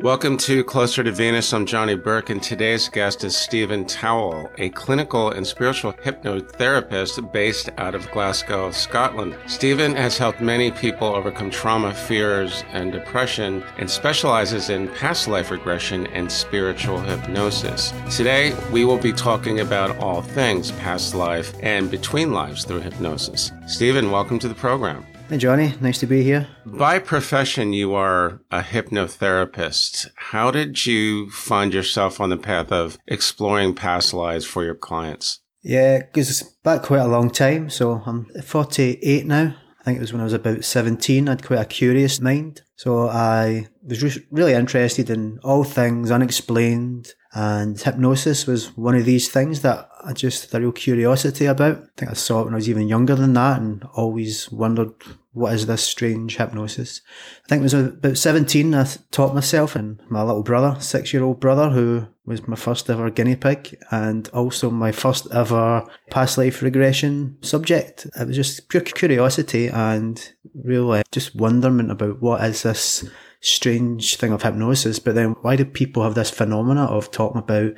Welcome to Closer to Venus. I'm Johnny Burke, and today's guest is Stephen Towill, a clinical and spiritual hypnotherapist based out of Glasgow, Scotland. Stephen has helped many people overcome trauma, fears, and depression, and specializes in past life regression and spiritual hypnosis. Today, we will be talking about all things past life and between lives through hypnosis. Stephen, welcome to the program. Hey, Johnny. Nice to be here. By profession, you are a hypnotherapist. How did you find yourself on the path of exploring past lives for your clients? Yeah, because it's back quite a long time. So I'm 48 now. I think it was when I was about 17. I had quite a curious mind. So I was re- really interested in all things unexplained, and hypnosis was one of these things that I just had a real curiosity about. I think I saw it when I was even younger than that and always wondered what is this strange hypnosis. I think it was about 17 I taught myself and my little brother, six year old brother, who was my first ever guinea pig and also my first ever past life regression subject. It was just pure curiosity and really just wonderment about what is this strange thing of hypnosis. But then why do people have this phenomena of talking about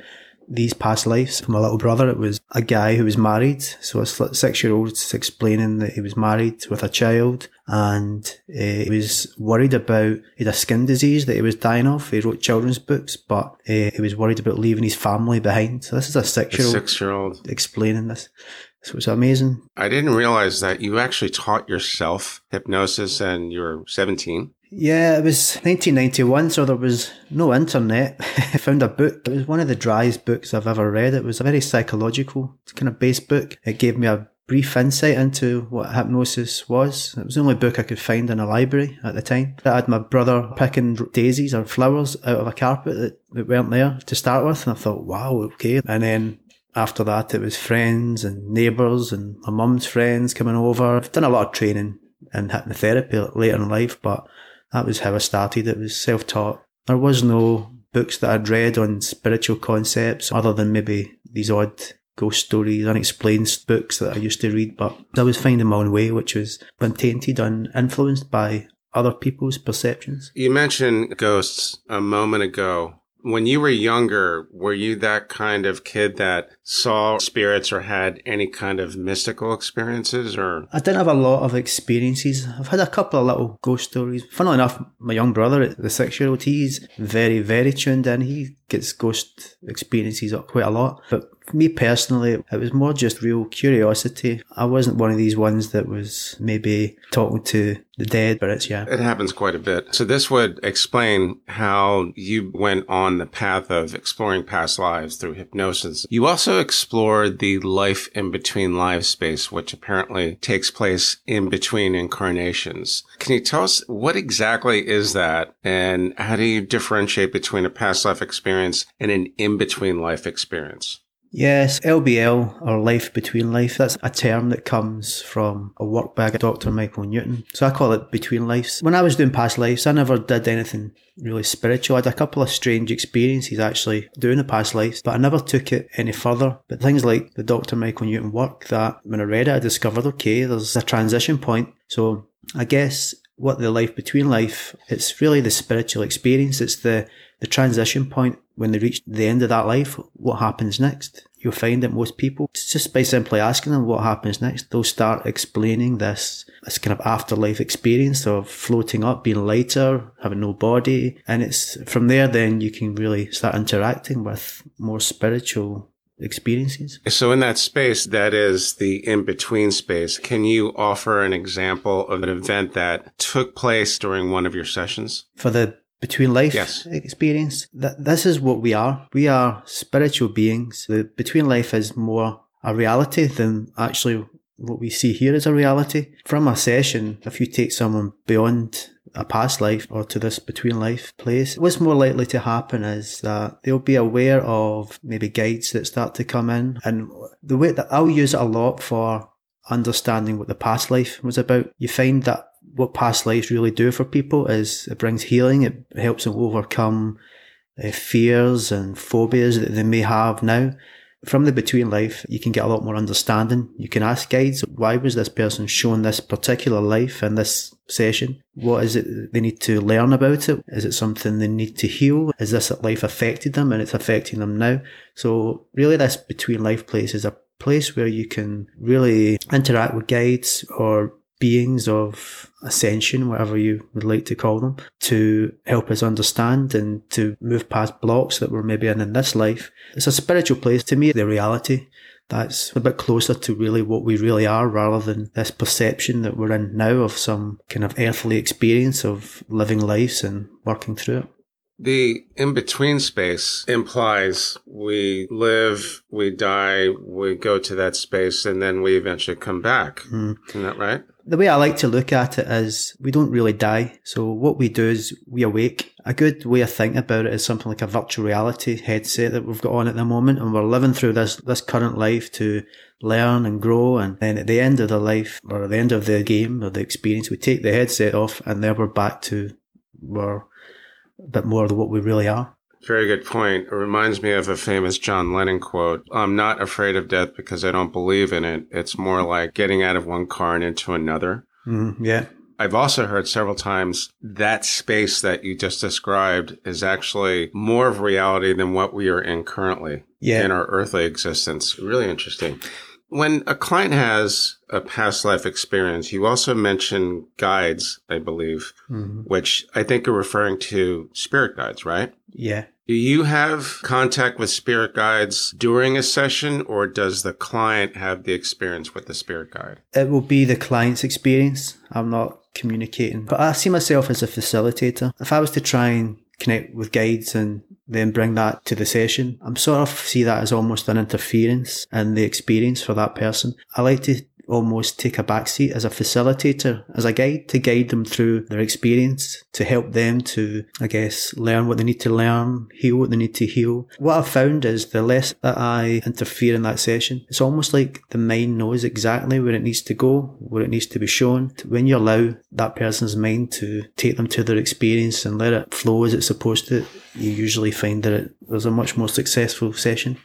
these past lives. For my little brother, it was a guy who was married. So a six year old explaining that he was married with a child and uh, he was worried about, he had a skin disease that he was dying of. He wrote children's books, but uh, he was worried about leaving his family behind. So this is a six year old. Six year old. Explaining this. So was amazing. I didn't realize that you actually taught yourself hypnosis and you were 17. Yeah, it was 1991, so there was no internet. I found a book. It was one of the driest books I've ever read. It was a very psychological kind of based book. It gave me a brief insight into what hypnosis was. It was the only book I could find in a library at the time. I had my brother picking daisies or flowers out of a carpet that, weren't there to start with, and I thought, wow, okay. And then after that, it was friends and neighbours and my mum's friends coming over. I've done a lot of training in hypnotherapy later in life, but that was how I started. It was self taught. There was no books that I'd read on spiritual concepts other than maybe these odd ghost stories, unexplained books that I used to read, but I was finding my own way, which was tainted and influenced by other people's perceptions. You mentioned ghosts a moment ago. When you were younger, were you that kind of kid that saw spirits or had any kind of mystical experiences or? I didn't have a lot of experiences. I've had a couple of little ghost stories. Funnily enough, my young brother, the six year old, he's very, very tuned in. He gets ghost experiences up quite a lot. But me personally, it was more just real curiosity. I wasn't one of these ones that was maybe talking to the dead, but it's yeah. It happens quite a bit. So this would explain how you went on the path of exploring past lives through hypnosis. You also explored the life in between life space, which apparently takes place in between incarnations. Can you tell us what exactly is that and how do you differentiate between a past life experience and an in between life experience? Yes, LBL or life between life, that's a term that comes from a work by Dr. Michael Newton. So I call it between lives. When I was doing past lives, I never did anything really spiritual. I had a couple of strange experiences actually doing the past lives, but I never took it any further. But things like the Dr. Michael Newton work that when I read it, I discovered, okay, there's a transition point. So I guess what the life between life, it's really the spiritual experience. It's the, the transition point when they reach the end of that life. What happens next? You'll find that most people, just by simply asking them what happens next, they'll start explaining this, this kind of afterlife experience of floating up, being lighter, having no body. And it's from there, then you can really start interacting with more spiritual experiences. So in that space, that is the in-between space. Can you offer an example of an event that took place during one of your sessions? For the between life yes. experience, that this is what we are. We are spiritual beings. The between life is more a reality than actually what we see here is a reality. From a session, if you take someone beyond a past life or to this between life place, what's more likely to happen is that they'll be aware of maybe guides that start to come in. And the way that I'll use it a lot for understanding what the past life was about, you find that what past lives really do for people is it brings healing. It helps them overcome uh, fears and phobias that they may have now. From the between life, you can get a lot more understanding. You can ask guides, why was this person shown this particular life in this session? What is it they need to learn about it? Is it something they need to heal? Is this life affected them and it's affecting them now? So really this between life place is a place where you can really interact with guides or beings of ascension, whatever you would like to call them, to help us understand and to move past blocks that we're maybe in in this life. It's a spiritual place. To me, the reality that's a bit closer to really what we really are rather than this perception that we're in now of some kind of earthly experience of living lives and working through it. The in between space implies we live, we die, we go to that space, and then we eventually come back. Mm. Isn't that right? The way I like to look at it is we don't really die. So what we do is we awake. A good way of thinking about it is something like a virtual reality headset that we've got on at the moment. And we're living through this, this current life to learn and grow. And then at the end of the life or at the end of the game or the experience, we take the headset off and then we're back to we're a bit more of what we really are. Very good point. It reminds me of a famous John Lennon quote. I'm not afraid of death because I don't believe in it. It's more like getting out of one car and into another. Mm, yeah. I've also heard several times that space that you just described is actually more of reality than what we are in currently yeah. in our earthly existence. Really interesting. When a client has a past life experience, you also mention guides, I believe, mm-hmm. which I think are referring to spirit guides, right? Yeah. Do you have contact with spirit guides during a session or does the client have the experience with the spirit guide? It will be the client's experience. I'm not communicating, but I see myself as a facilitator. If I was to try and connect with guides and then bring that to the session. I'm sort of see that as almost an interference in the experience for that person. I like to almost take a backseat as a facilitator, as a guide to guide them through their experience, to help them to, I guess, learn what they need to learn, heal what they need to heal. What I've found is the less that I interfere in that session, it's almost like the mind knows exactly where it needs to go, where it needs to be shown. When you allow that person's mind to take them to their experience and let it flow as it's supposed to, you usually find that it, was a much more successful session.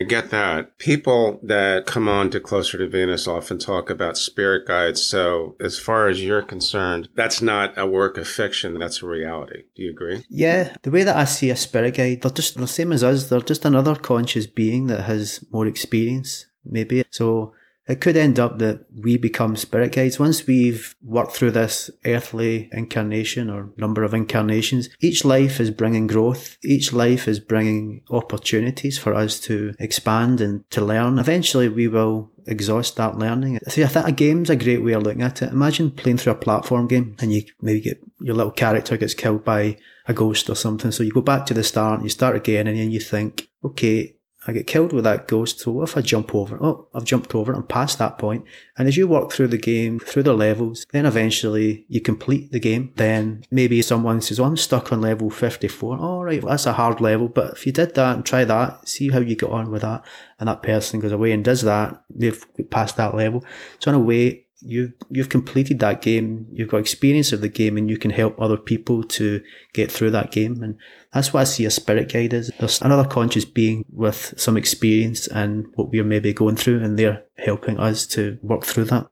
I get that. People that come on to Closer to Venus often talk about spirit guides. So, as far as you're concerned, that's not a work of fiction, that's a reality. Do you agree? Yeah. The way that I see a spirit guide, they're just the same as us. They're just another conscious being that has more experience, maybe. So, it could end up that we become spirit guides once we've worked through this earthly incarnation or number of incarnations. Each life is bringing growth. Each life is bringing opportunities for us to expand and to learn. Eventually we will exhaust that learning. See, I think a game's a great way of looking at it. Imagine playing through a platform game and you maybe get your little character gets killed by a ghost or something. So you go back to the start, and you start again and then you think, okay, I get killed with that ghost. So what if I jump over? Oh, I've jumped over and past that point. And as you work through the game, through the levels, then eventually you complete the game. Then maybe someone says, oh, I'm stuck on level 54. All oh, right, well, that's a hard level. But if you did that and try that, see how you get on with that. And that person goes away and does that. They've passed that level. So in a way, you you've completed that game, you've got experience of the game, and you can help other people to get through that game. And that's what I see a spirit guide is. There's another conscious being with some experience and what we're maybe going through, and they're helping us to work through that.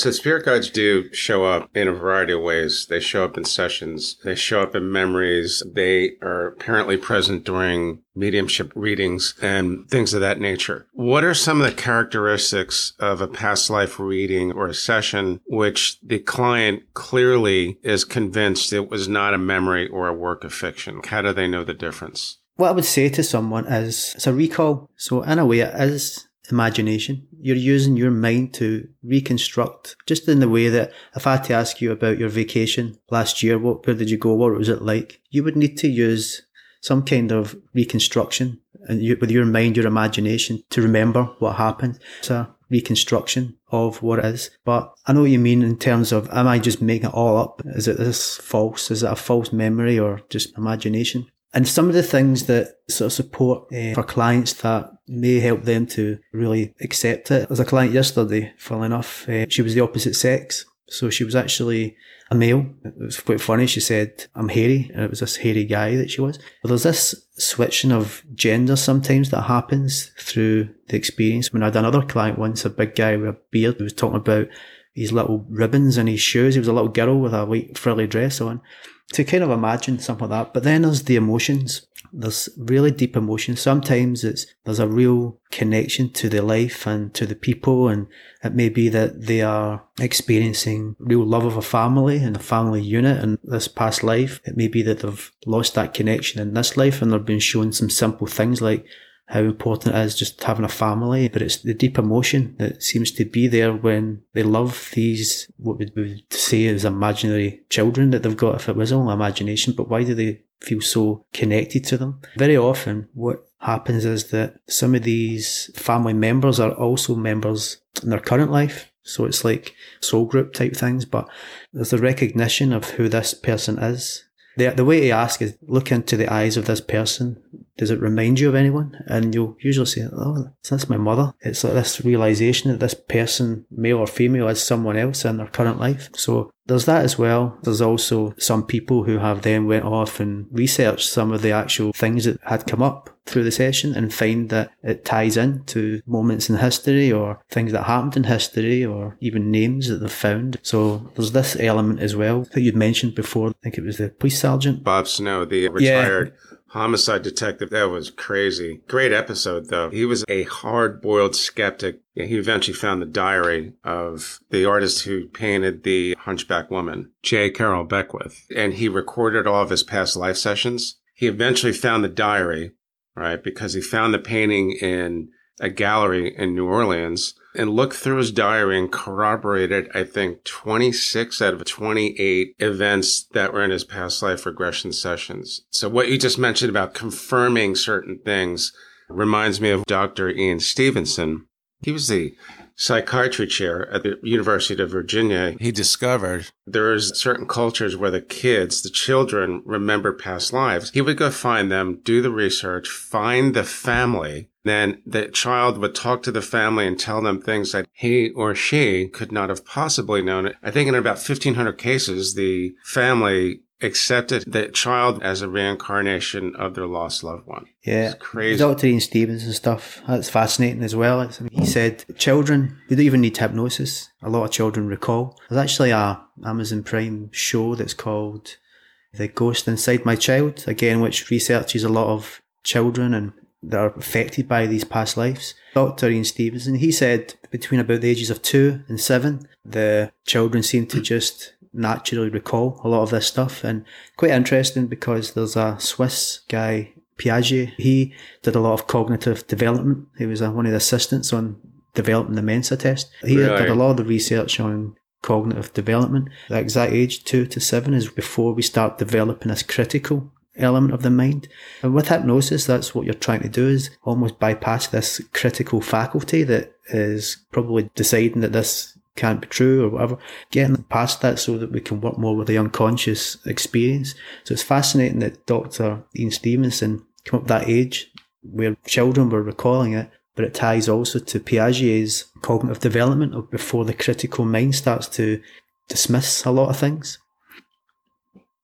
So spirit guides do show up in a variety of ways. They show up in sessions. They show up in memories. They are apparently present during mediumship readings and things of that nature. What are some of the characteristics of a past life reading or a session which the client clearly is convinced it was not a memory or a work of fiction? How do they know the difference? What I would say to someone is it's a recall. So in a way it is imagination. You're using your mind to reconstruct, just in the way that if I had to ask you about your vacation last year, what, where did you go? What was it like? You would need to use some kind of reconstruction and you, with your mind, your imagination to remember what happened. It's a reconstruction of what it is. But I know what you mean in terms of, am I just making it all up? Is it this false? Is it a false memory or just imagination? And some of the things that sort of support uh, for clients that may help them to really accept it. As a client yesterday, funnily enough, uh, she was the opposite sex. So she was actually a male. It was quite funny. She said, I'm hairy. And it was this hairy guy that she was. But there's this switching of gender sometimes that happens through the experience. When I had another client once, a big guy with a beard, who was talking about his little ribbons in his shoes. He was a little girl with a white frilly dress on. To kind of imagine something like that. But then there's the emotions there's really deep emotion. Sometimes it's, there's a real connection to the life and to the people. And it may be that they are experiencing real love of a family and a family unit in this past life. It may be that they've lost that connection in this life and they've been shown some simple things like how important it is just having a family, but it's the deep emotion that seems to be there when they love these, what we would say is imaginary children that they've got, if it was all imagination, but why do they feel so connected to them? Very often, what happens is that some of these family members are also members in their current life. So it's like soul group type things, but there's a recognition of who this person is the, the way to ask is look into the eyes of this person. Does it remind you of anyone? And you'll usually say, Oh, that's my mother. It's like this realization that this person, male or female, is someone else in their current life. So there's that as well. There's also some people who have then went off and researched some of the actual things that had come up through the session and find that it ties in to moments in history or things that happened in history or even names that they've found. So there's this element as well that you'd mentioned before. I think it was the police sergeant. Bob Snow, the retired yeah homicide detective. That was crazy. Great episode, though. He was a hard boiled skeptic. He eventually found the diary of the artist who painted the Hunchback Woman, J. Carroll Beckwith, and he recorded all of his past life sessions. He eventually found the diary, right? Because he found the painting in a gallery in New Orleans and looked through his diary and corroborated, I think, 26 out of 28 events that were in his past life regression sessions. So what you just mentioned about confirming certain things reminds me of Dr. Ian Stevenson. He was the psychiatry chair at the University of Virginia. He discovered there's certain cultures where the kids, the children remember past lives. He would go find them, do the research, find the family then the child would talk to the family and tell them things that he or she could not have possibly known. I think in about 1500 cases, the family accepted the child as a reincarnation of their lost loved one. Yeah, it's crazy. Dr. Ian Stevenson stuff. That's fascinating as well. I mean, he said children they don't even need hypnosis. A lot of children recall. There's actually a Amazon Prime show that's called The Ghost Inside My Child. Again, which researches a lot of children and that are affected by these past lives. Dr. Ian Stevenson, he said between about the ages of two and seven, the children seem to just naturally recall a lot of this stuff. And quite interesting because there's a Swiss guy, Piaget, he did a lot of cognitive development. He was one of the assistants on developing the Mensa test. He really? did a lot of the research on cognitive development. The exact age, two to seven, is before we start developing this critical element of the mind. And with hypnosis, that's what you're trying to do is almost bypass this critical faculty that is probably deciding that this can't be true or whatever, getting past that so that we can work more with the unconscious experience. So it's fascinating that Dr. Ian Stevenson came up that age where children were recalling it, but it ties also to Piaget's cognitive development of before the critical mind starts to dismiss a lot of things.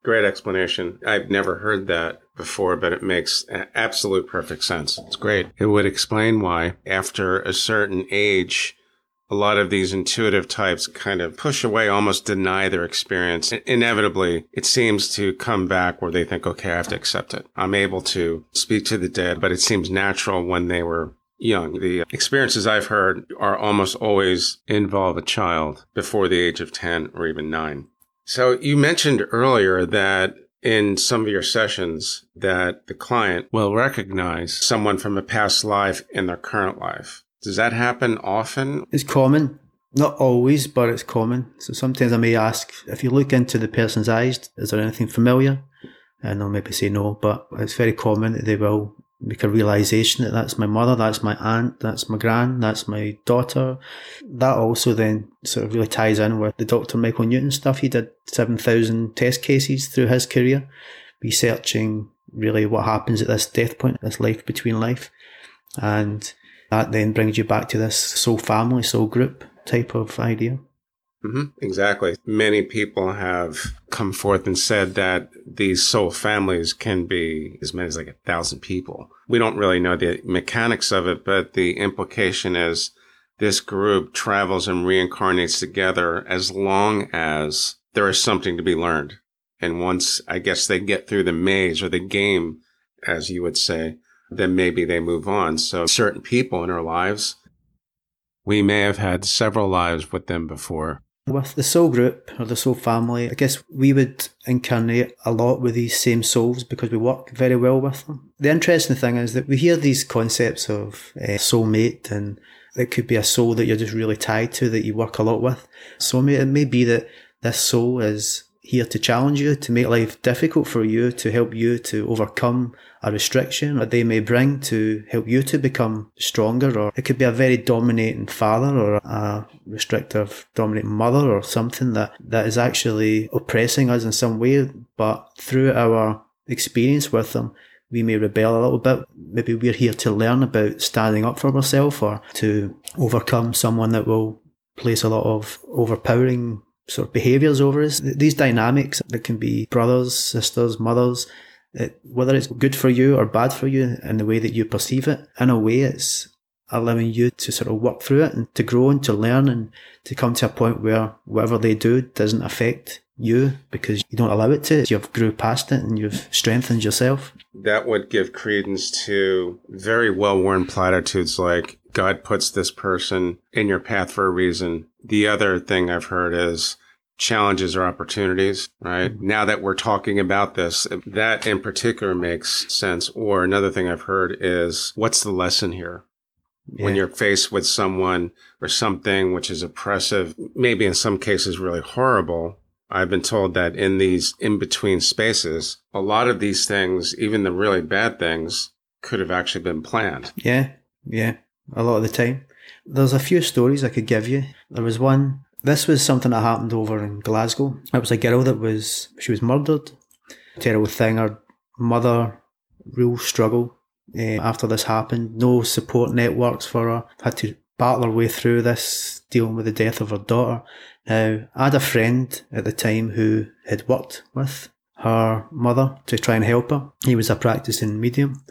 Great explanation. I've never heard that before, but it makes absolute perfect sense. It's great. It would explain why, after a certain age, a lot of these intuitive types kind of push away, almost deny their experience. Inevitably, it seems to come back where they think, okay, I have to accept it. I'm able to speak to the dead, but it seems natural when they were young. The experiences I've heard are almost always involve a child before the age of 10 or even 9. So you mentioned earlier that in some of your sessions that the client will recognize someone from a past life in their current life. Does that happen often? It's common. Not always, but it's common. So sometimes I may ask if you look into the person's eyes, is there anything familiar? And they'll maybe say no, but it's very common that they will make a realization that that's my mother, that's my aunt, that's my grand, that's my daughter. That also then sort of really ties in with the Dr. Michael Newton stuff. He did 7,000 test cases through his career, researching really what happens at this death point, this life between life. And that then brings you back to this soul family, soul group type of idea. Mm-hmm, exactly. Many people have come forth and said that these soul families can be as many as like a thousand people. We don't really know the mechanics of it, but the implication is this group travels and reincarnates together as long as there is something to be learned. And once I guess they get through the maze or the game, as you would say, then maybe they move on. So certain people in our lives, we may have had several lives with them before. With the soul group or the soul family, I guess we would incarnate a lot with these same souls because we work very well with them. The interesting thing is that we hear these concepts of uh, soulmate and it could be a soul that you're just really tied to that you work a lot with. Soulmate, it may be that this soul is here to challenge you, to make life difficult for you, to help you to overcome a restriction that they may bring to help you to become stronger. Or it could be a very dominating father or a restrictive, dominating mother or something that, that is actually oppressing us in some way. But through our experience with them, we may rebel a little bit. Maybe we're here to learn about standing up for ourselves or to overcome someone that will place a lot of overpowering sort of behaviours over us. These dynamics that can be brothers, sisters, mothers, it, whether it's good for you or bad for you in the way that you perceive it, in a way it's allowing you to sort of work through it and to grow and to learn and to come to a point where whatever they do doesn't affect you because you don't allow it to. You've grew past it and you've strengthened yourself. That would give credence to very well worn platitudes like God puts this person in your path for a reason. The other thing I've heard is challenges or opportunities, right? Mm-hmm. Now that we're talking about this, that in particular makes sense. Or another thing I've heard is what's the lesson here? Yeah. When you're faced with someone or something which is oppressive, maybe in some cases really horrible, I've been told that in these in between spaces, a lot of these things, even the really bad things, could have actually been planned. Yeah, yeah, a lot of the time. There's a few stories I could give you. There was one, this was something that happened over in Glasgow. It was a girl that was, she was murdered. Terrible thing. Her mother, real struggle uh, after this happened. No support networks for her. Had to battle her way through this, dealing with the death of her daughter. Now, I had a friend at the time who had worked with her mother to try and help her. He was a practicing medium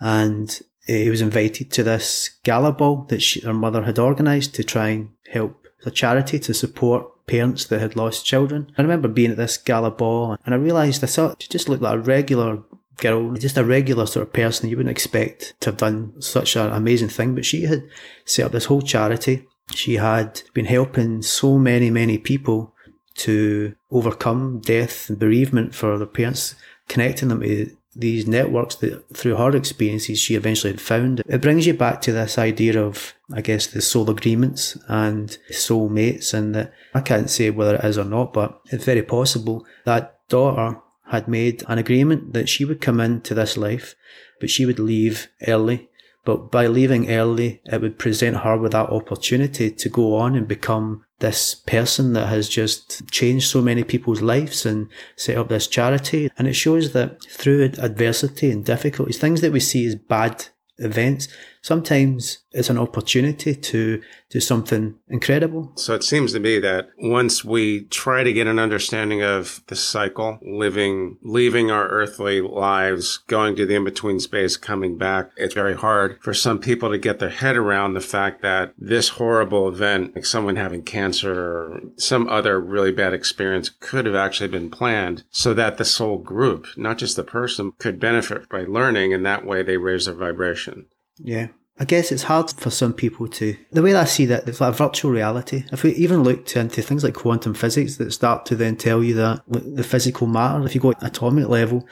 and Eh, he was invited to this gala ball that she, her mother had organised to try and help a charity to support parents that had lost children. I remember being at this gala ball and I realised I thought she just looked like a regular girl, just a regular sort of person you wouldn't expect to have done such an amazing thing. But she had set up this whole charity she had been helping so many, many people to overcome death and bereavement for their parents, connecting them to these networks that through her experiences she eventually had found. It brings you back to this idea of, I guess, the soul agreements and soul mates, and that I can't say whether it is or not, but it's very possible that daughter had made an agreement that she would come into this life, but she would leave early but by leaving early, it would present her with that opportunity to go on and become this person that has just changed so many people's lives and set up this charity. And it shows that through adversity and difficulties, things that we see as bad events, sometimes it's an opportunity to do something incredible. So it seems to me that once we try to get an understanding of the cycle, living, leaving our earthly lives, going to the in-between space, coming back, it's very hard for some people to get their head around the fact that this horrible event, like someone having cancer or some other really bad experience could have actually been planned so that the soul group, not just the person, could benefit by learning and that way they raise their vibration. Yeah. I guess it's hard for some people to. The way I see that, it's like virtual reality. If we even looked into things like quantum physics that start to then tell you that the physical matter, if you go at atomic level,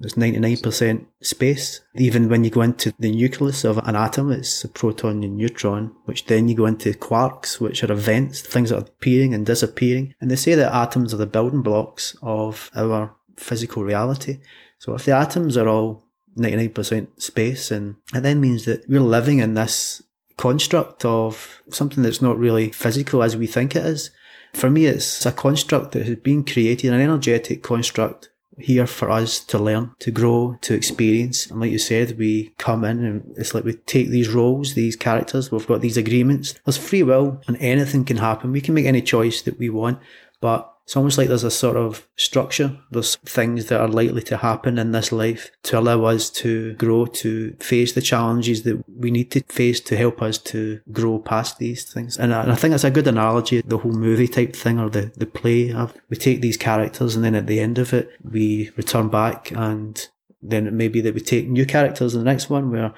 there's 99% space. Even when you go into the nucleus of an atom, it's a proton and neutron, which then you go into quarks, which are events, things that are appearing and disappearing. And they say that atoms are the building blocks of our physical reality. So if the atoms are all 99% space. And it then means that we're living in this construct of something that's not really physical as we think it is. For me, it's a construct that has been created, an energetic construct here for us to learn, to grow, to experience. And like you said, we come in and it's like we take these roles, these characters, we've got these agreements. There's free will and anything can happen. We can make any choice that we want, but it's almost like there's a sort of structure. There's things that are likely to happen in this life to allow us to grow, to face the challenges that we need to face to help us to grow past these things. And I, and I think that's a good analogy, the whole movie type thing or the, the play. We take these characters and then at the end of it, we return back and then it may be that we take new characters in the next one where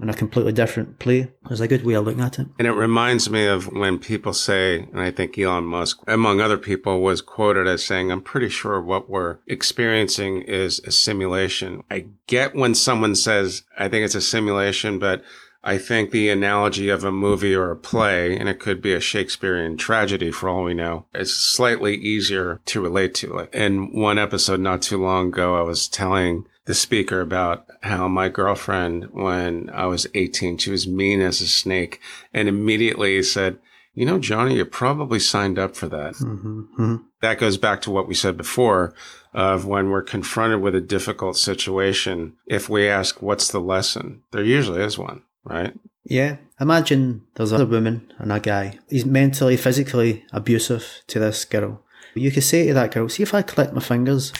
in a completely different play. It's a good way of looking at it. And it reminds me of when people say, and I think Elon Musk, among other people, was quoted as saying, I'm pretty sure what we're experiencing is a simulation. I get when someone says, I think it's a simulation, but I think the analogy of a movie or a play, and it could be a Shakespearean tragedy for all we know, is slightly easier to relate to. In one episode not too long ago, I was telling the speaker about how my girlfriend, when I was 18, she was mean as a snake and immediately said, you know, Johnny, you probably signed up for that. Mm-hmm. Mm-hmm. That goes back to what we said before of when we're confronted with a difficult situation. If we ask, what's the lesson? There usually is one, right? Yeah. Imagine there's a woman and a guy. He's mentally, physically abusive to this girl. You could say to that girl, see if I click my fingers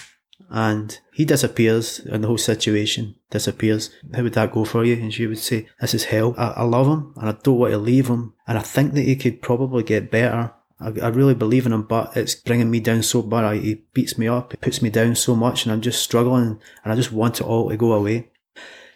and he disappears and the whole situation disappears. How would that go for you? And she would say, This is hell. I, I love him and I don't want to leave him. And I think that he could probably get better. I, I really believe in him, but it's bringing me down so bad. He beats me up, he puts me down so much, and I'm just struggling and I just want it all to go away.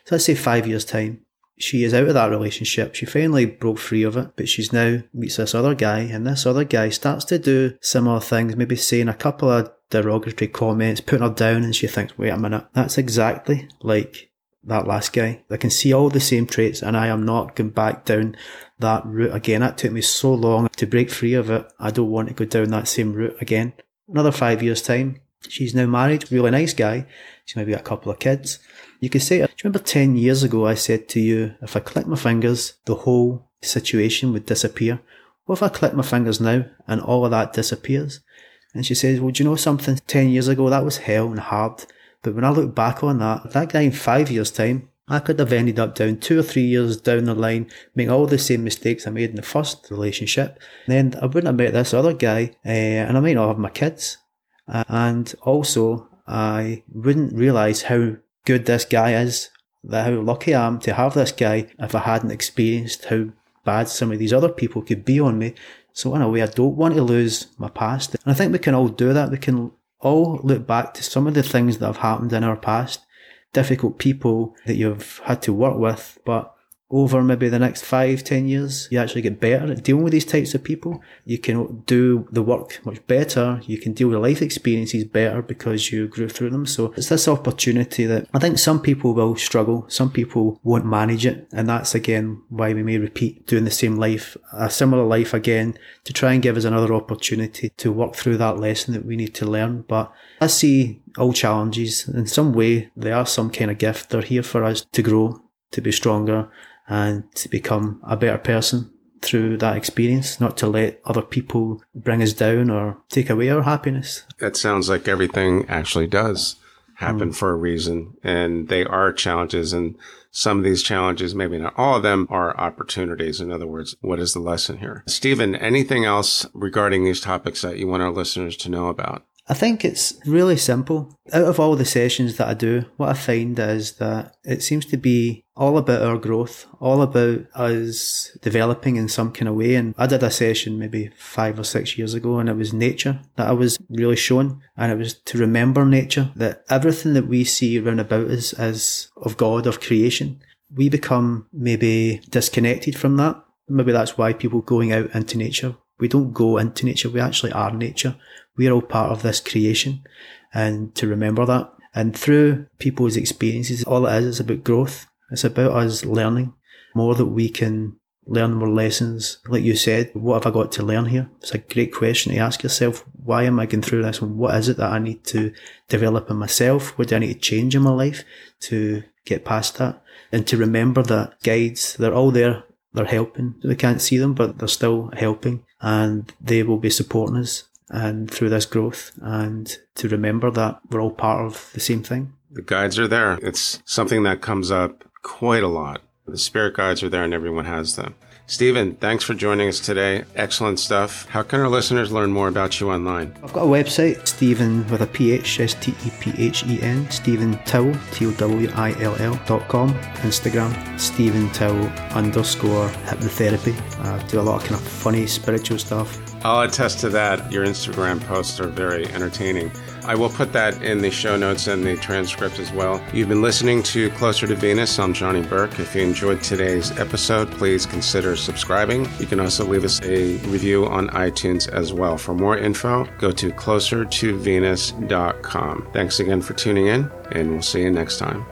So let's say five years' time. She is out of that relationship. She finally broke free of it, but she's now meets this other guy, and this other guy starts to do similar things, maybe saying a couple of derogatory comments, putting her down, and she thinks, wait a minute, that's exactly like that last guy. I can see all the same traits, and I am not going back down that route again. That took me so long to break free of it. I don't want to go down that same route again. Another five years' time, she's now married, really nice guy. She's maybe got a couple of kids. You could say, do you remember 10 years ago I said to you, if I click my fingers, the whole situation would disappear? What if I click my fingers now and all of that disappears? And she says, Well, do you know something? 10 years ago, that was hell and hard. But when I look back on that, that guy in five years' time, I could have ended up down two or three years down the line, making all the same mistakes I made in the first relationship. And then I wouldn't have met this other guy, uh, and I might not have my kids. Uh, and also, I wouldn't realise how good this guy is, that how lucky I am to have this guy if I hadn't experienced how bad some of these other people could be on me. So in a way, I don't want to lose my past. And I think we can all do that. We can all look back to some of the things that have happened in our past, difficult people that you've had to work with, but over maybe the next five, ten years, you actually get better at dealing with these types of people. You can do the work much better. You can deal with life experiences better because you grew through them. So it's this opportunity that I think some people will struggle. Some people won't manage it. And that's again why we may repeat doing the same life, a similar life again to try and give us another opportunity to work through that lesson that we need to learn. But I see all challenges in some way. They are some kind of gift. They're here for us to grow, to be stronger and to become a better person through that experience, not to let other people bring us down or take away our happiness. That sounds like everything actually does happen mm. for a reason. And they are challenges. And some of these challenges, maybe not all of them, are opportunities. In other words, what is the lesson here? Stephen, anything else regarding these topics that you want our listeners to know about? I think it's really simple. Out of all the sessions that I do, what I find is that it seems to be all about our growth, all about us developing in some kind of way. And I did a session maybe five or six years ago and it was nature that I was really shown. And it was to remember nature, that everything that we see around about us is of God, of creation. We become maybe disconnected from that. Maybe that's why people going out into nature. We don't go into nature. We actually are nature we're all part of this creation and to remember that. And through people's experiences, all it is is about growth. It's about us learning more that we can learn more lessons. Like you said, what have I got to learn here? It's a great question to ask yourself. Why am I going through this? And what is it that I need to develop in myself? What do I need to change in my life to get past that? And to remember that guides, they're all there. They're helping. We can't see them, but they're still helping and they will be supporting us and through this growth and to remember that we're all part of the same thing. The guides are there. It's something that comes up quite a lot. The spirit guides are there and everyone has them. Stephen, thanks for joining us today. Excellent stuff. How can our listeners learn more about you online? I've got a website, Stephen with a PH, S T E P H E N, Stephen Towill, T O W I L L dot com. Instagram, Stephen Towill underscore hypnotherapy. I do a lot of kind of funny spiritual stuff. I'll attest to that. Your Instagram posts are very entertaining. I will put that in the show notes and the transcript as well. You've been listening to Closer to Venus. I'm Johnny Burke. If you enjoyed today's episode, please consider subscribing. You can also leave us a review on iTunes as well. For more info, go to closertovenus.com. Thanks again for tuning in, and we'll see you next time.